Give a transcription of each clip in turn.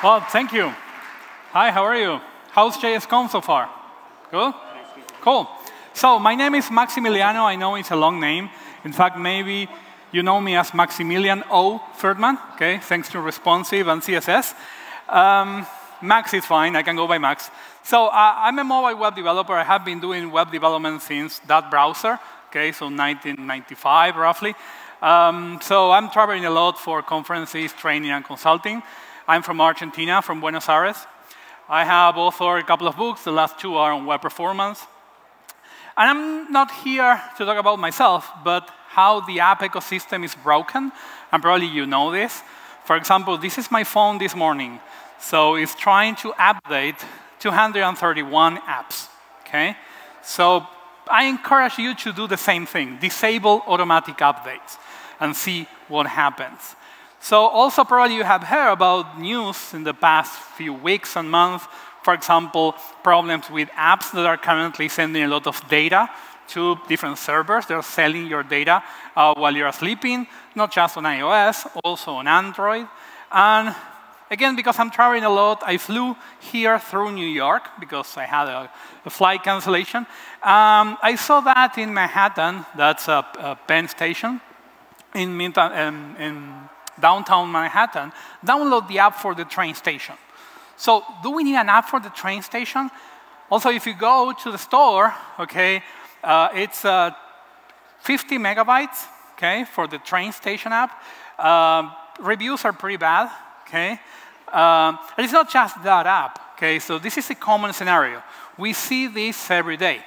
Well, thank you. Hi, how are you? How's JSConf so far? Good? Cool. So my name is Maximiliano. I know it's a long name. In fact, maybe you know me as Maximilian O. Firtman, okay, thanks to responsive and CSS. Um, Max is fine, I can go by Max. So uh, I'm a mobile web developer. I have been doing web development since that browser, okay, so 1995 roughly. Um, so I'm traveling a lot for conferences, training, and consulting. I'm from Argentina, from Buenos Aires. I have authored a couple of books. The last two are on web performance. And I'm not here to talk about myself, but how the app ecosystem is broken. And probably you know this. For example, this is my phone this morning. So it's trying to update 231 apps. Okay? So I encourage you to do the same thing. Disable automatic updates and see what happens. So also probably you have heard about news in the past few weeks and months, for example, problems with apps that are currently sending a lot of data to different servers. They're selling your data uh, while you're sleeping, not just on iOS, also on Android. And again, because I'm traveling a lot, I flew here through New York because I had a, a flight cancellation. Um, I saw that in Manhattan, that's a, a Penn Station, in, in, in downtown Manhattan, download the app for the train station. So do we need an app for the train station? Also, if you go to the store, okay, uh, it's uh, 50 megabytes, okay, for the train station app. Uh, reviews are pretty bad, okay. Um, and it's not just that app, okay. So this is a common scenario. We see this every day.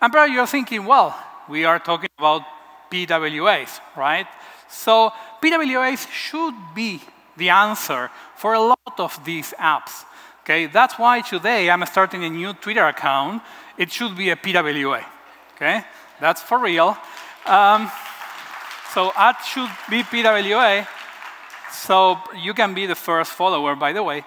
And probably you're thinking, well, we are talking about PWAs, right? So PWAs should be the answer for a lot of these apps. Okay, that's why today I'm starting a new Twitter account. It should be a PWA. Okay, that's for real. Um, so ad should be PWA. So you can be the first follower, by the way.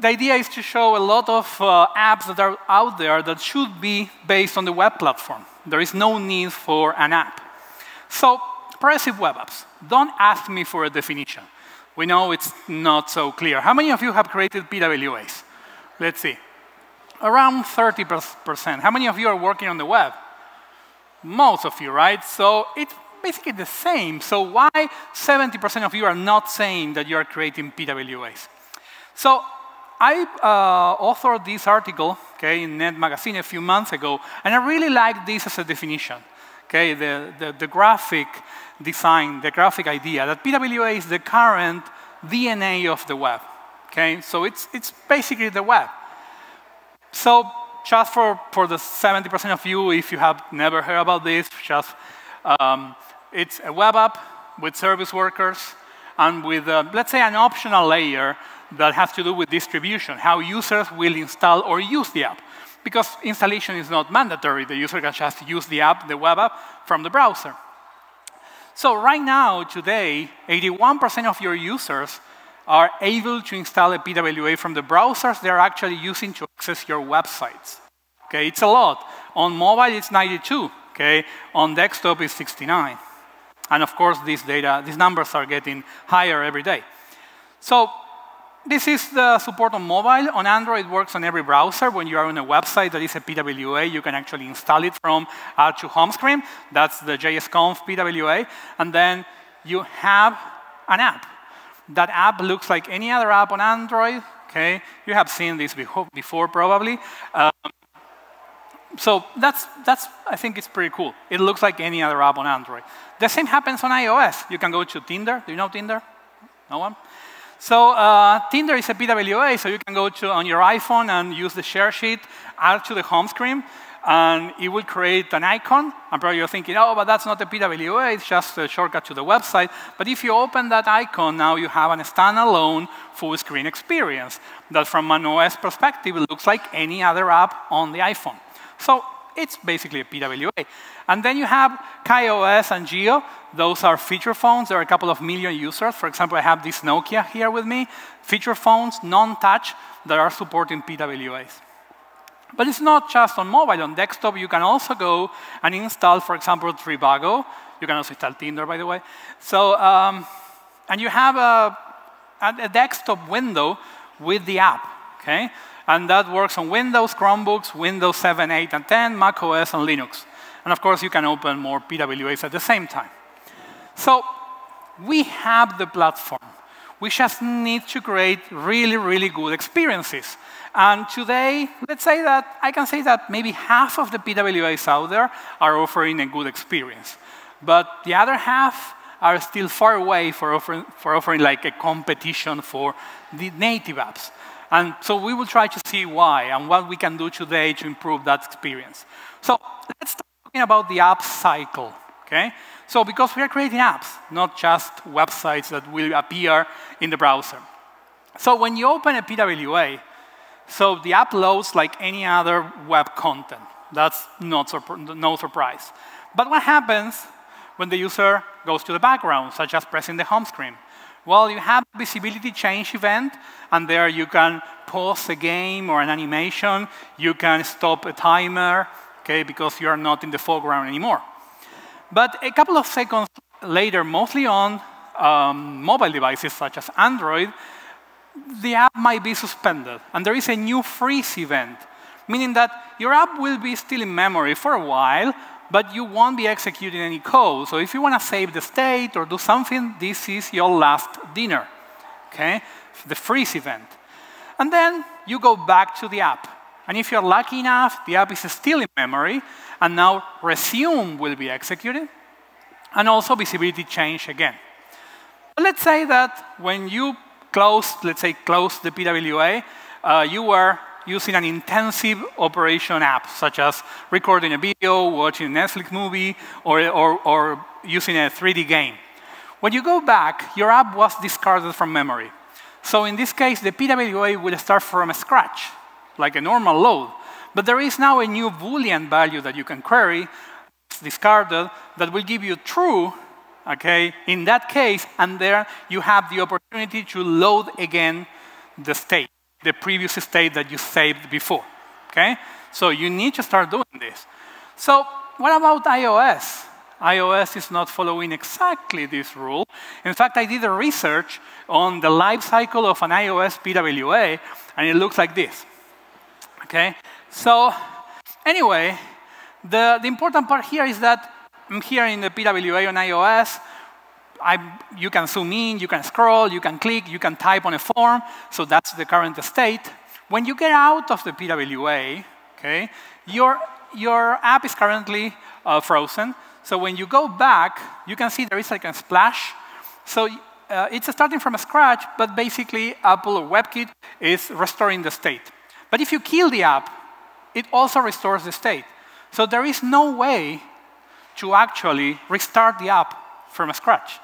The idea is to show a lot of uh, apps that are out there that should be based on the web platform. There is no need for an app. So progressive web apps. Don't ask me for a definition. We know it's not so clear. How many of you have created PWAs? Let's see. Around 30%. How many of you are working on the web? Most of you, right? So it's basically the same. So why 70% of you are not saying that you are creating PWAs? So I uh, authored this article okay, in Net Magazine a few months ago, and I really like this as a definition. Okay, the, the, the graphic design, the graphic idea, that PWA is the current DNA of the web. Okay, so it's, it's basically the web. So just for, for the 70% of you, if you have never heard about this, just um, it's a web app with service workers and with, uh, let's say, an optional layer that has to do with distribution, how users will install or use the app. Because installation is not mandatory. The user can just use the app, the web app, from the browser. So right now, today, 81% of your users are able to install a PWA from the browsers they're actually using to access your websites. Okay, it's a lot. On mobile, it's 92. Okay, on desktop, it's 69. And of course, these data, these numbers are getting higher every day. So this is the support on mobile. On Android, it works on every browser. When you are on a website that is a PWA, you can actually install it from uh, to home screen. That's the JSConf PWA. And then you have an app. That app looks like any other app on Android. Okay, you have seen this before, probably. Um, so that's, that's, I think it's pretty cool. It looks like any other app on Android. The same happens on iOS. You can go to Tinder. Do you know Tinder? No one? So uh, Tinder is a PWA, so you can go to on your iPhone and use the share sheet, add to the home screen, and it will create an icon. And probably you're thinking, oh, but that's not a PWA, it's just a shortcut to the website. But if you open that icon, now you have a standalone full screen experience that from an OS perspective, looks like any other app on the iPhone. So it's basically a PWA. And then you have KaiOS and Jio. Those are feature phones. There are a couple of million users. For example, I have this Nokia here with me. Feature phones, non-touch, that are supporting PWAs. But it's not just on mobile. On desktop, you can also go and install, for example, Trivago. You can also install Tinder, by the way. So, um, and you have a, a desktop window with the app, okay? And that works on Windows, Chromebooks, Windows 7, 8, and 10, Mac OS, and Linux. And of course, you can open more PWAs at the same time. So we have the platform. We just need to create really, really good experiences. And today, let's say that I can say that maybe half of the PWAs out there are offering a good experience. But the other half are still far away for offering, for offering like a competition for the native apps. And so we will try to see why and what we can do today to improve that experience. So let's start talking about the app cycle, okay? So because we are creating apps, not just websites that will appear in the browser. So when you open a PWA, so the app loads like any other web content. That's not no surprise. But what happens when the user goes to the background, such as pressing the home screen? Well, you have a visibility change event, and there you can pause a game or an animation. You can stop a timer, okay, because you are not in the foreground anymore. But a couple of seconds later, mostly on um, mobile devices such as Android, the app might be suspended, and there is a new freeze event, meaning that your app will be still in memory for a while, but you won't be executing any code. So if you want to save the state or do something, this is your last dinner, okay? The freeze event. And then you go back to the app. And if you're lucky enough, the app is still in memory, and now resume will be executed, and also visibility change again. But let's say that when you close, let's say close the PWA, uh, you were using an intensive operation app, such as recording a video, watching a Netflix movie, or, or, or using a 3D game. When you go back, your app was discarded from memory. So in this case, the PWA will start from scratch, like a normal load. But there is now a new Boolean value that you can query, discarded, that will give you true, okay, in that case, and there you have the opportunity to load again the state the previous state that you saved before. Okay? So you need to start doing this. So what about iOS? iOS is not following exactly this rule. In fact, I did a research on the life cycle of an iOS PWA, and it looks like this. Okay? So anyway, the, the important part here is that I'm here in the PWA on iOS. I, you can zoom in, you can scroll, you can click, you can type on a form. So that's the current state. When you get out of the PWA, okay, your, your app is currently uh, frozen. So when you go back, you can see there is like a splash. So uh, it's starting from scratch, but basically Apple or WebKit is restoring the state. But if you kill the app, it also restores the state. So there is no way to actually restart the app from scratch.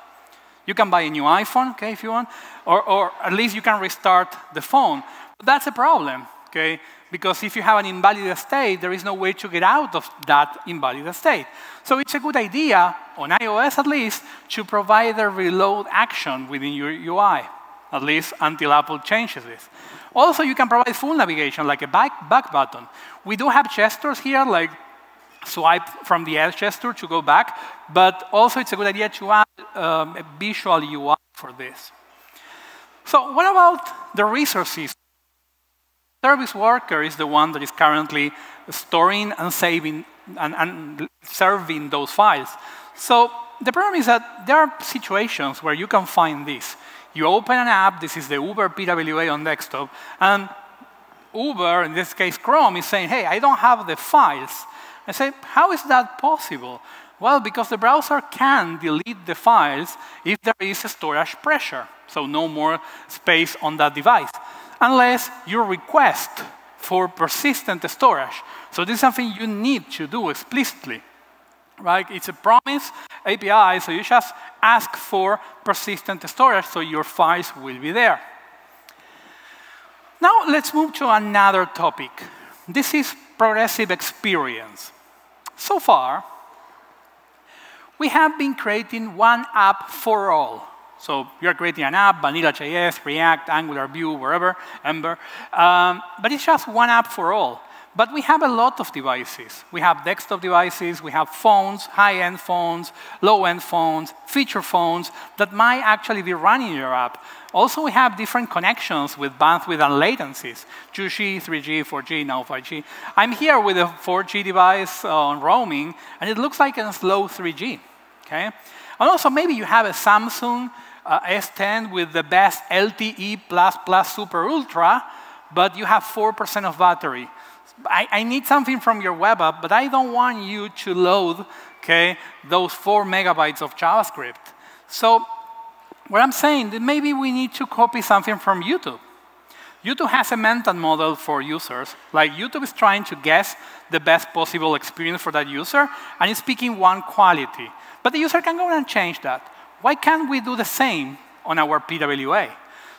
You can buy a new iPhone, okay, if you want, or, or at least you can restart the phone. But that's a problem, okay? Because if you have an invalid state, there is no way to get out of that invalid state. So it's a good idea, on iOS at least, to provide a reload action within your UI, at least until Apple changes this. Also, you can provide full navigation, like a back, back button. We do have gestures here, like swipe from the edge gesture to go back, but also it's a good idea to add um, a visual UI for this. So what about the resources? Service worker is the one that is currently storing and saving and, and serving those files. So the problem is that there are situations where you can find this. You open an app, this is the Uber PWA on desktop, and Uber, in this case Chrome, is saying, hey, I don't have the files. I say, how is that possible? Well, because the browser can delete the files if there is a storage pressure, so no more space on that device, unless you request for persistent storage. So this is something you need to do explicitly. Right? It's a promise API, so you just ask for persistent storage so your files will be there. Now let's move to another topic. This is progressive experience. So far, we have been creating one app for all. So you're creating an app, Vanilla.js, React, Angular, Vue, wherever, Ember. Um, but it's just one app for all. But we have a lot of devices. We have desktop devices, we have phones, high-end phones, low-end phones, feature phones that might actually be running your app. Also, we have different connections with bandwidth and latencies, 2G, 3G, 4G, now 5G. I'm here with a 4G device on roaming, and it looks like a slow 3G, okay? And also, maybe you have a Samsung uh, S10 with the best LTE++ Plus Super Ultra, but you have 4% of battery. I, I, need something from your web app, but I don't want you to load okay, those four megabytes of JavaScript. So what I'm saying that maybe we need to copy something from YouTube. YouTube has a mental model for users. Like YouTube is trying to guess the best possible experience for that user, and it's picking one quality. But the user can go and change that. Why can't we do the same on our PWA?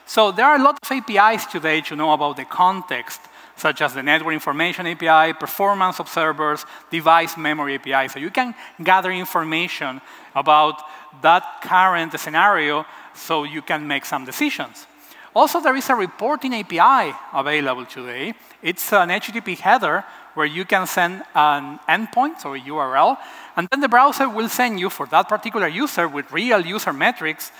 So there are a lot of APIs today to know about the context such as the Network Information API, Performance Observers, Device Memory API. So you can gather information about that current scenario so you can make some decisions. Also, there is a reporting API available today. It's an HTTP header where you can send an endpoint or a URL, and then the browser will send you, for that particular user with real user metrics,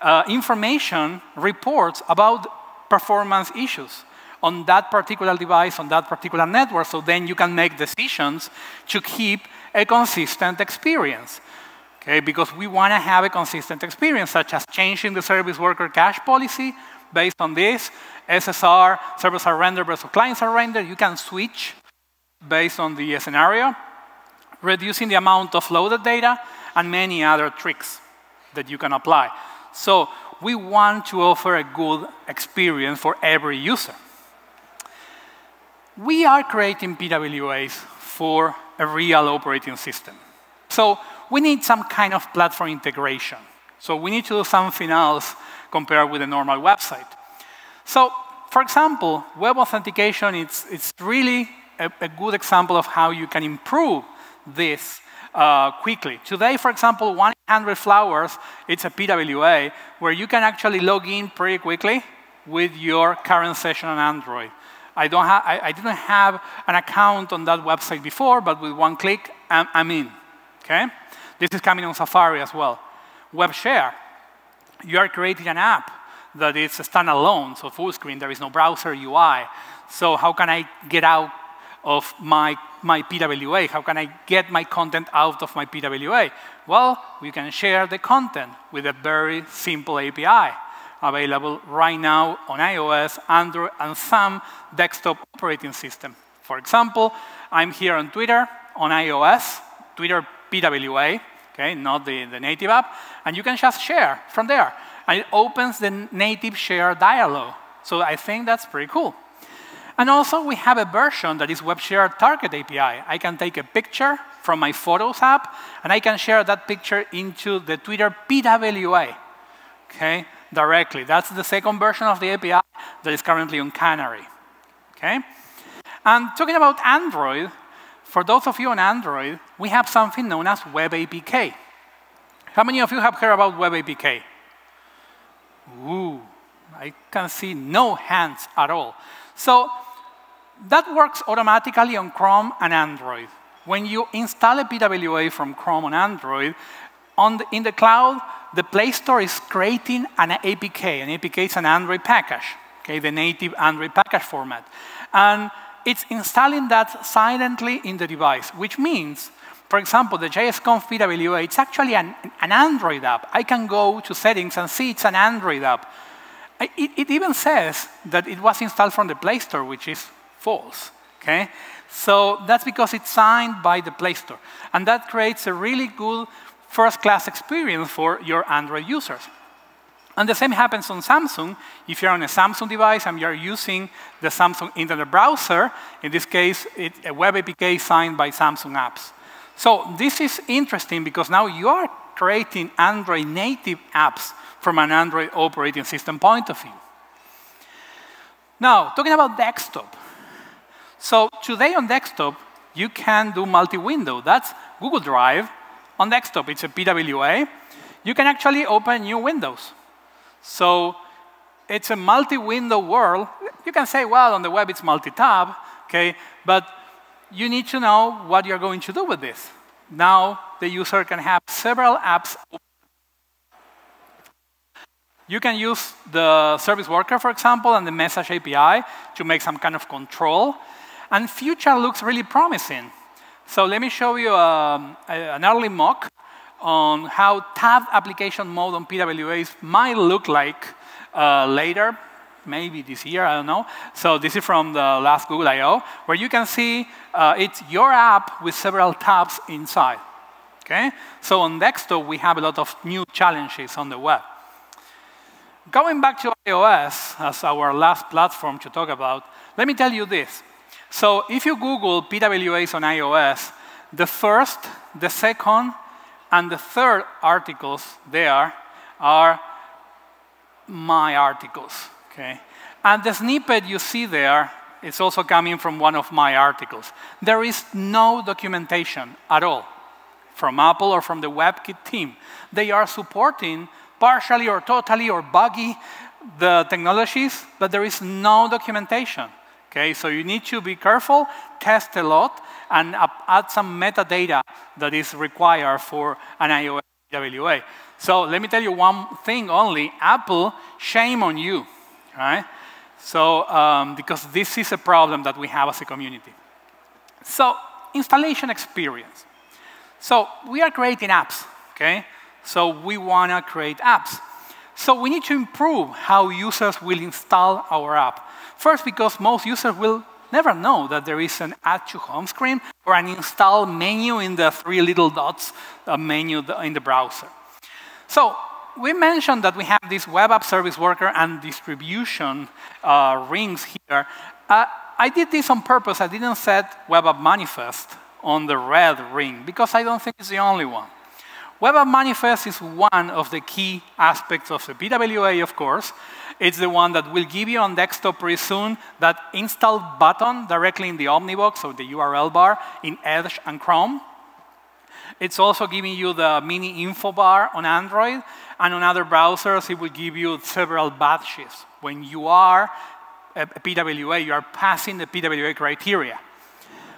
uh, information, reports about performance issues on that particular device, on that particular network, so then you can make decisions to keep a consistent experience. Okay, because we want to have a consistent experience, such as changing the service worker cache policy based on this, SSR, server-side render versus client-side render. You can switch based on the scenario, reducing the amount of loaded data, and many other tricks that you can apply. So we want to offer a good experience for every user we are creating PWAs for a real operating system. So we need some kind of platform integration. So we need to do something else compared with a normal website. So for example, web authentication, it's, it's really a, a good example of how you can improve this uh, quickly. Today, for example, 100 Flowers, it's a PWA where you can actually log in pretty quickly with your current session on Android. I, don't ha I, I, didn't have an account on that website before, but with one click, I'm, I'm in. Okay? This is coming on Safari as well. WebShare, you are creating an app that is standalone, so full screen, there is no browser UI. So how can I get out of my, my PWA? How can I get my content out of my PWA? Well, we can share the content with a very simple API available right now on iOS, Android, and some desktop operating system. For example, I'm here on Twitter on iOS, Twitter PWA, okay, not the, the native app, and you can just share from there. And it opens the native share dialog. So I think that's pretty cool. And also, we have a version that is WebShare Target API. I can take a picture from my Photos app, and I can share that picture into the Twitter PWA. Okay? Directly. That's the second version of the API that is currently on Canary. Okay? And talking about Android, for those of you on Android, we have something known as Web APK. How many of you have heard about Web APK? Ooh, I can see no hands at all. So that works automatically on Chrome and Android. When you install a PWA from Chrome on Android, on the, in the cloud, the Play Store is creating an APK. An APK is an Android package, okay, the native Android package format. And it's installing that silently in the device, which means, for example, the JSConf PWA, it's actually an, an Android app. I can go to settings and see it's an Android app. It, it even says that it was installed from the Play Store, which is false. Okay? So that's because it's signed by the Play Store. And that creates a really good first-class experience for your Android users. And the same happens on Samsung. If you're on a Samsung device and you're using the Samsung Internet Browser, in this case, a web APK signed by Samsung apps. So this is interesting because now you are creating Android native apps from an Android operating system point of view. Now, talking about desktop. So today on desktop, you can do multi-window. That's Google Drive, on desktop, it's a PWA, you can actually open new windows. So it's a multi-window world. You can say, well, on the web it's multi-tab, okay? But you need to know what you're going to do with this. Now, the user can have several apps. You can use the service worker, for example, and the message API to make some kind of control. And future looks really promising. So let me show you um, an early mock on how tab application mode on PWAs might look like uh, later, maybe this year, I don't know. So this is from the last Google I.O., where you can see uh, it's your app with several tabs inside. Okay? So on desktop, we have a lot of new challenges on the web. Going back to iOS as our last platform to talk about, let me tell you this. So if you Google PWAs on iOS, the first, the second, and the third articles there are my articles. Okay? And the snippet you see there is also coming from one of my articles. There is no documentation at all from Apple or from the WebKit team. They are supporting partially or totally or buggy the technologies, but there is no documentation. Okay, so you need to be careful, test a lot, and add some metadata that is required for an iOS PWA. So let me tell you one thing only. Apple, shame on you, right? So, um, because this is a problem that we have as a community. So, installation experience. So, we are creating apps, okay? So, we want to create apps. So, we need to improve how users will install our app. First, because most users will never know that there is an add to home screen or an install menu in the three little dots menu in the browser. So we mentioned that we have this web app service worker and distribution uh, rings here. Uh, I did this on purpose. I didn't set web app manifest on the red ring because I don't think it's the only one. Web App Manifest is one of the key aspects of the PWA, of course. It's the one that will give you on desktop pretty soon that install button directly in the Omnibox or the URL bar in Edge and Chrome. It's also giving you the mini info bar on Android, and on other browsers, it will give you several badges. When you are a PWA, you are passing the PWA criteria.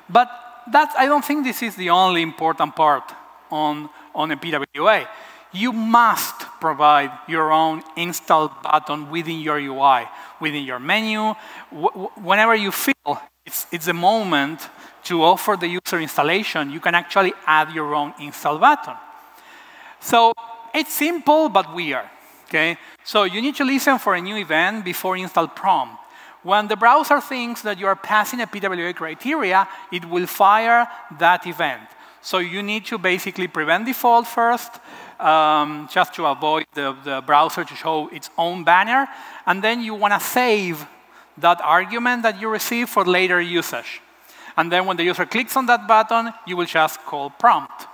But that, I don't think this is the only important part on on a PWA, you must provide your own install button within your UI, within your menu. whenever you feel it's, it's the moment to offer the user installation, you can actually add your own install button. So it's simple but weird. Okay? So you need to listen for a new event before install prompt. When the browser thinks that you are passing a PWA criteria, it will fire that event. So you need to basically prevent default first, um, just to avoid the, the browser to show its own banner. And then you want to save that argument that you receive for later usage. And then when the user clicks on that button, you will just call prompt.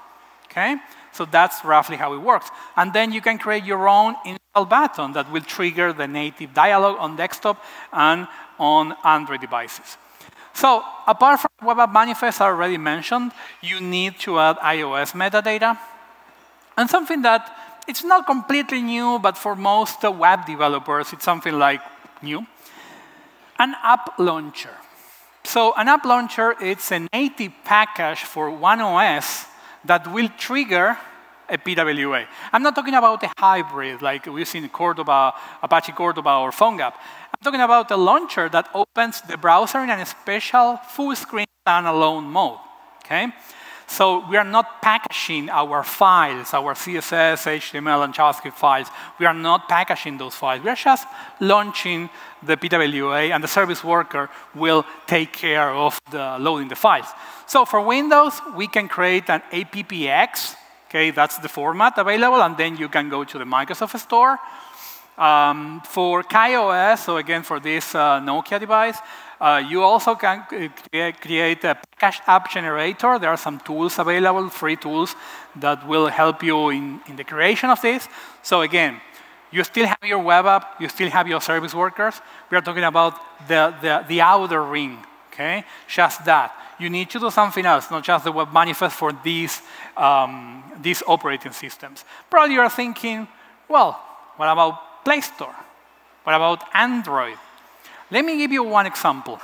Okay? So that's roughly how it works. And then you can create your own install button that will trigger the native dialog on desktop and on Android devices. So apart from Web App Manifest I already mentioned, you need to add iOS metadata. And something that it's not completely new, but for most web developers, it's something like new. An app launcher. So an app launcher, it's a native package for one OS that will trigger a PWA. I'm not talking about a hybrid like we've seen Cordova, Apache Cordova, or PhoneGap. I'm talking about a launcher that opens the browser in a special full screen standalone mode. Okay? So we are not packaging our files, our CSS, HTML, and JavaScript files. We are not packaging those files. We are just launching the PWA, and the service worker will take care of the loading the files. So for Windows, we can create an APPX Okay, that's the format available, and then you can go to the Microsoft Store. Um, for KaiOS, so again for this uh, Nokia device, uh, you also can create a packaged app generator. There are some tools available, free tools, that will help you in, in the creation of this. So again, you still have your web app, you still have your service workers. We are talking about the, the, the outer ring, okay? Just that you need to do something else, not just the web manifest for these, um, these operating systems. Probably you are thinking, well, what about Play Store? What about Android? Let me give you one example.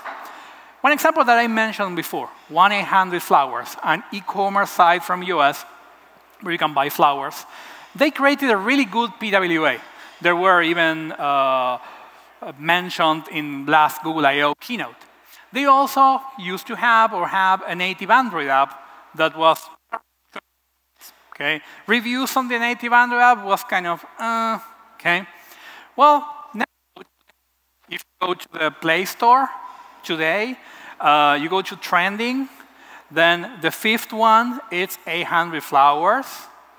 One example that I mentioned before, 1-800-Flowers, an e-commerce site from US where you can buy flowers. They created a really good PWA. There were even uh, mentioned in last Google I.O. keynote. They also used to have or have a native Android app that was okay. Reviews on the native Android app was kind of uh, okay. Well, now if you go to the Play Store today, uh, you go to trending, then the fifth one is 800 flowers,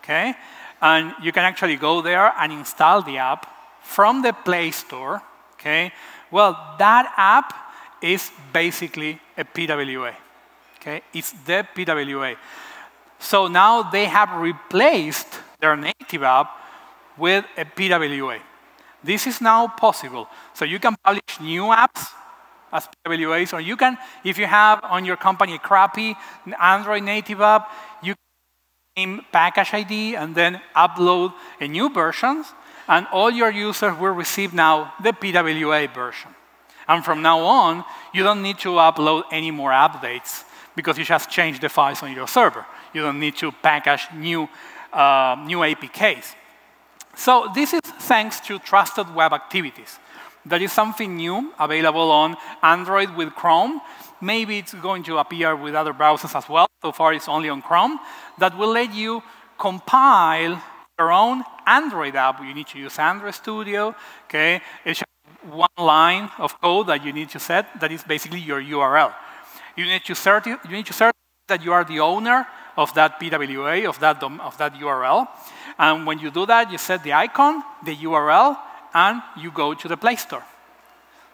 okay? And you can actually go there and install the app from the Play Store, okay? Well, that app is basically a PWA, okay? It's the PWA. So now they have replaced their native app with a PWA. This is now possible. So you can publish new apps as PWAs, or you can, if you have on your company crappy Android native app, you can name package ID and then upload a new version, and all your users will receive now the PWA version. And from now on, you don't need to upload any more updates because you just change the files on your server. You don't need to package new, uh, new APKs. So this is thanks to trusted web activities. That is something new available on Android with Chrome. Maybe it's going to appear with other browsers as well. So far, it's only on Chrome. That will let you compile your own Android app. You need to use Android Studio. Okay, it's one line of code that you need to set. That is basically your URL. You need to cert you need to cert that you are the owner of that PWA of that of that URL. And when you do that, you set the icon, the URL, and you go to the Play Store.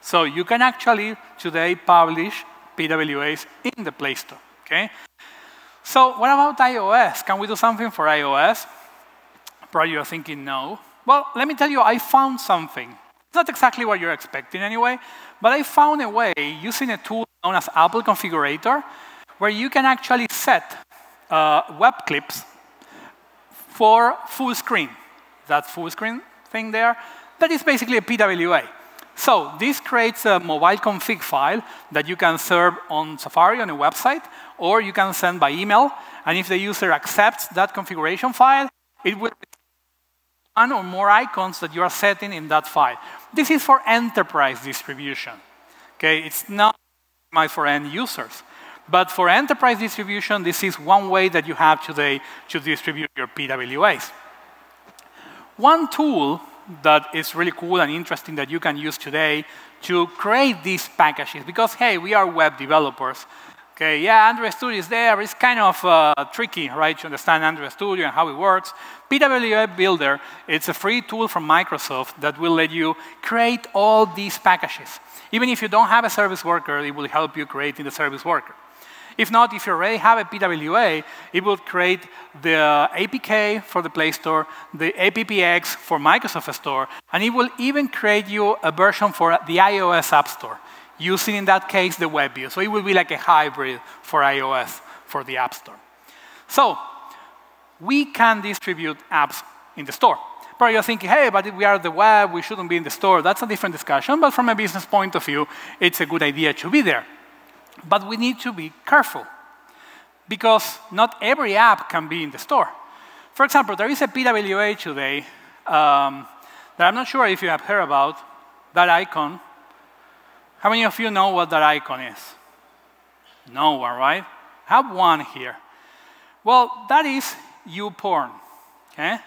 So you can actually today publish PWAs in the Play Store, okay? So what about iOS? Can we do something for iOS? Probably you're thinking no. Well, let me tell you, I found something. It's not exactly what you're expecting anyway, but I found a way using a tool known as Apple Configurator where you can actually set uh, web clips for full screen. That full screen thing there, that is basically a PWA. So this creates a mobile config file that you can serve on Safari on a website, or you can send by email. And if the user accepts that configuration file, it will one or more icons that you are setting in that file. This is for enterprise distribution. Okay, it's not for end users. But for enterprise distribution, this is one way that you have today to distribute your PWAs. One tool that is really cool and interesting that you can use today to create these packages. Because, hey, we are web developers. Okay, yeah, Android Studio is there. It's kind of uh, tricky, right, to understand Android Studio and how it works. PWA Builder, it's a free tool from Microsoft that will let you create all these packages. Even if you don't have a service worker, it will help you creating the service worker. If not, if you already have a PWA, it will create the APK for the Play Store, the APPX for Microsoft Store, and it will even create you a version for the iOS App Store, using in that case the web view. So it will be like a hybrid for iOS for the App Store. So we can distribute apps in the store. Probably you're thinking, hey, but if we are the web, we shouldn't be in the store. That's a different discussion, but from a business point of view, it's a good idea to be there. But we need to be careful because not every app can be in the store. For example, there is a PWA today um, that I'm not sure if you have heard about, that icon. How many of you know what that icon is? No one, right? I have one here. Well, that is YouPorn, okay?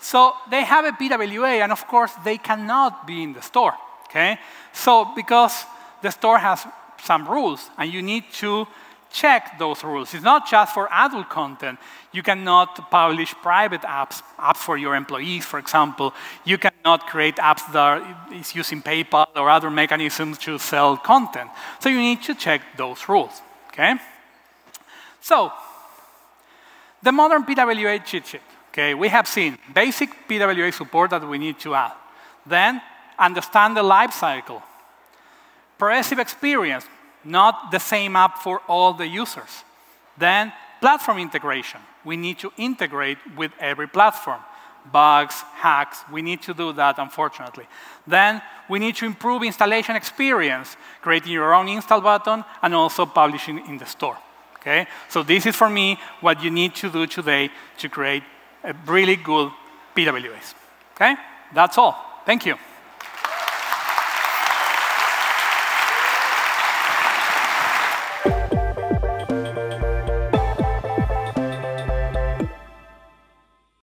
So they have a PWA, and of course, they cannot be in the store, okay? So because the store has some rules, and you need to check those rules. It's not just for adult content. You cannot publish private apps, apps for your employees, for example. You cannot create apps that are using PayPal or other mechanisms to sell content. So you need to check those rules, okay? So, the modern PWA cheat sheet. Okay, we have seen basic PWA support that we need to add. Then, understand the life cycle Progressive experience, not the same app for all the users. Then platform integration. We need to integrate with every platform. bugs, hacks. We need to do that, unfortunately. Then we need to improve installation experience, creating your own install button and also publishing in the store. Okay? So this is for me what you need to do today to create a really good PWAs. Okay? That's all. Thank you.